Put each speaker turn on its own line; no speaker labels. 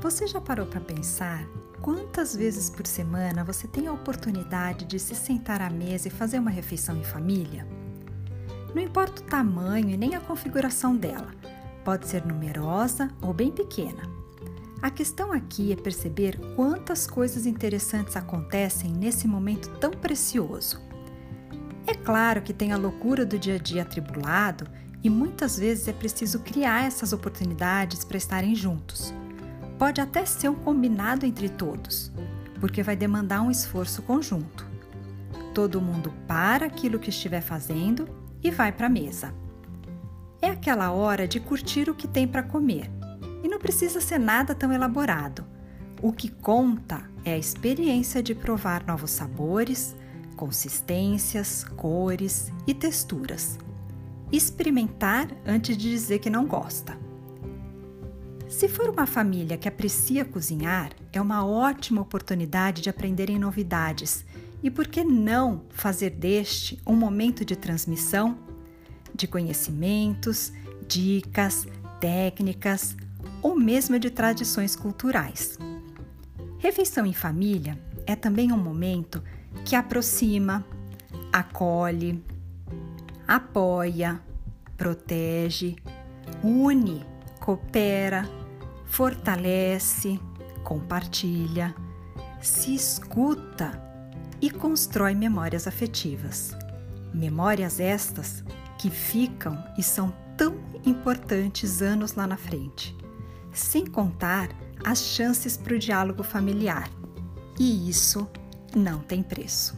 Você já parou para pensar quantas vezes por semana você tem a oportunidade de se sentar à mesa e fazer uma refeição em família? Não importa o tamanho e nem a configuração dela, pode ser numerosa ou bem pequena. A questão aqui é perceber quantas coisas interessantes acontecem nesse momento tão precioso. É claro que tem a loucura do dia a dia atribulado e muitas vezes é preciso criar essas oportunidades para estarem juntos. Pode até ser um combinado entre todos, porque vai demandar um esforço conjunto. Todo mundo para aquilo que estiver fazendo e vai para a mesa. É aquela hora de curtir o que tem para comer e não precisa ser nada tão elaborado. O que conta é a experiência de provar novos sabores, consistências, cores e texturas. Experimentar antes de dizer que não gosta. Se for uma família que aprecia cozinhar, é uma ótima oportunidade de aprenderem novidades e por que não fazer deste um momento de transmissão de conhecimentos, dicas, técnicas ou mesmo de tradições culturais. Refeição em família é também um momento que aproxima, acolhe, apoia, protege, une, coopera, fortalece, compartilha, se escuta e constrói memórias afetivas. Memórias estas que ficam e são tão importantes anos lá na frente, sem contar as chances para o diálogo familiar. E isso não tem preço.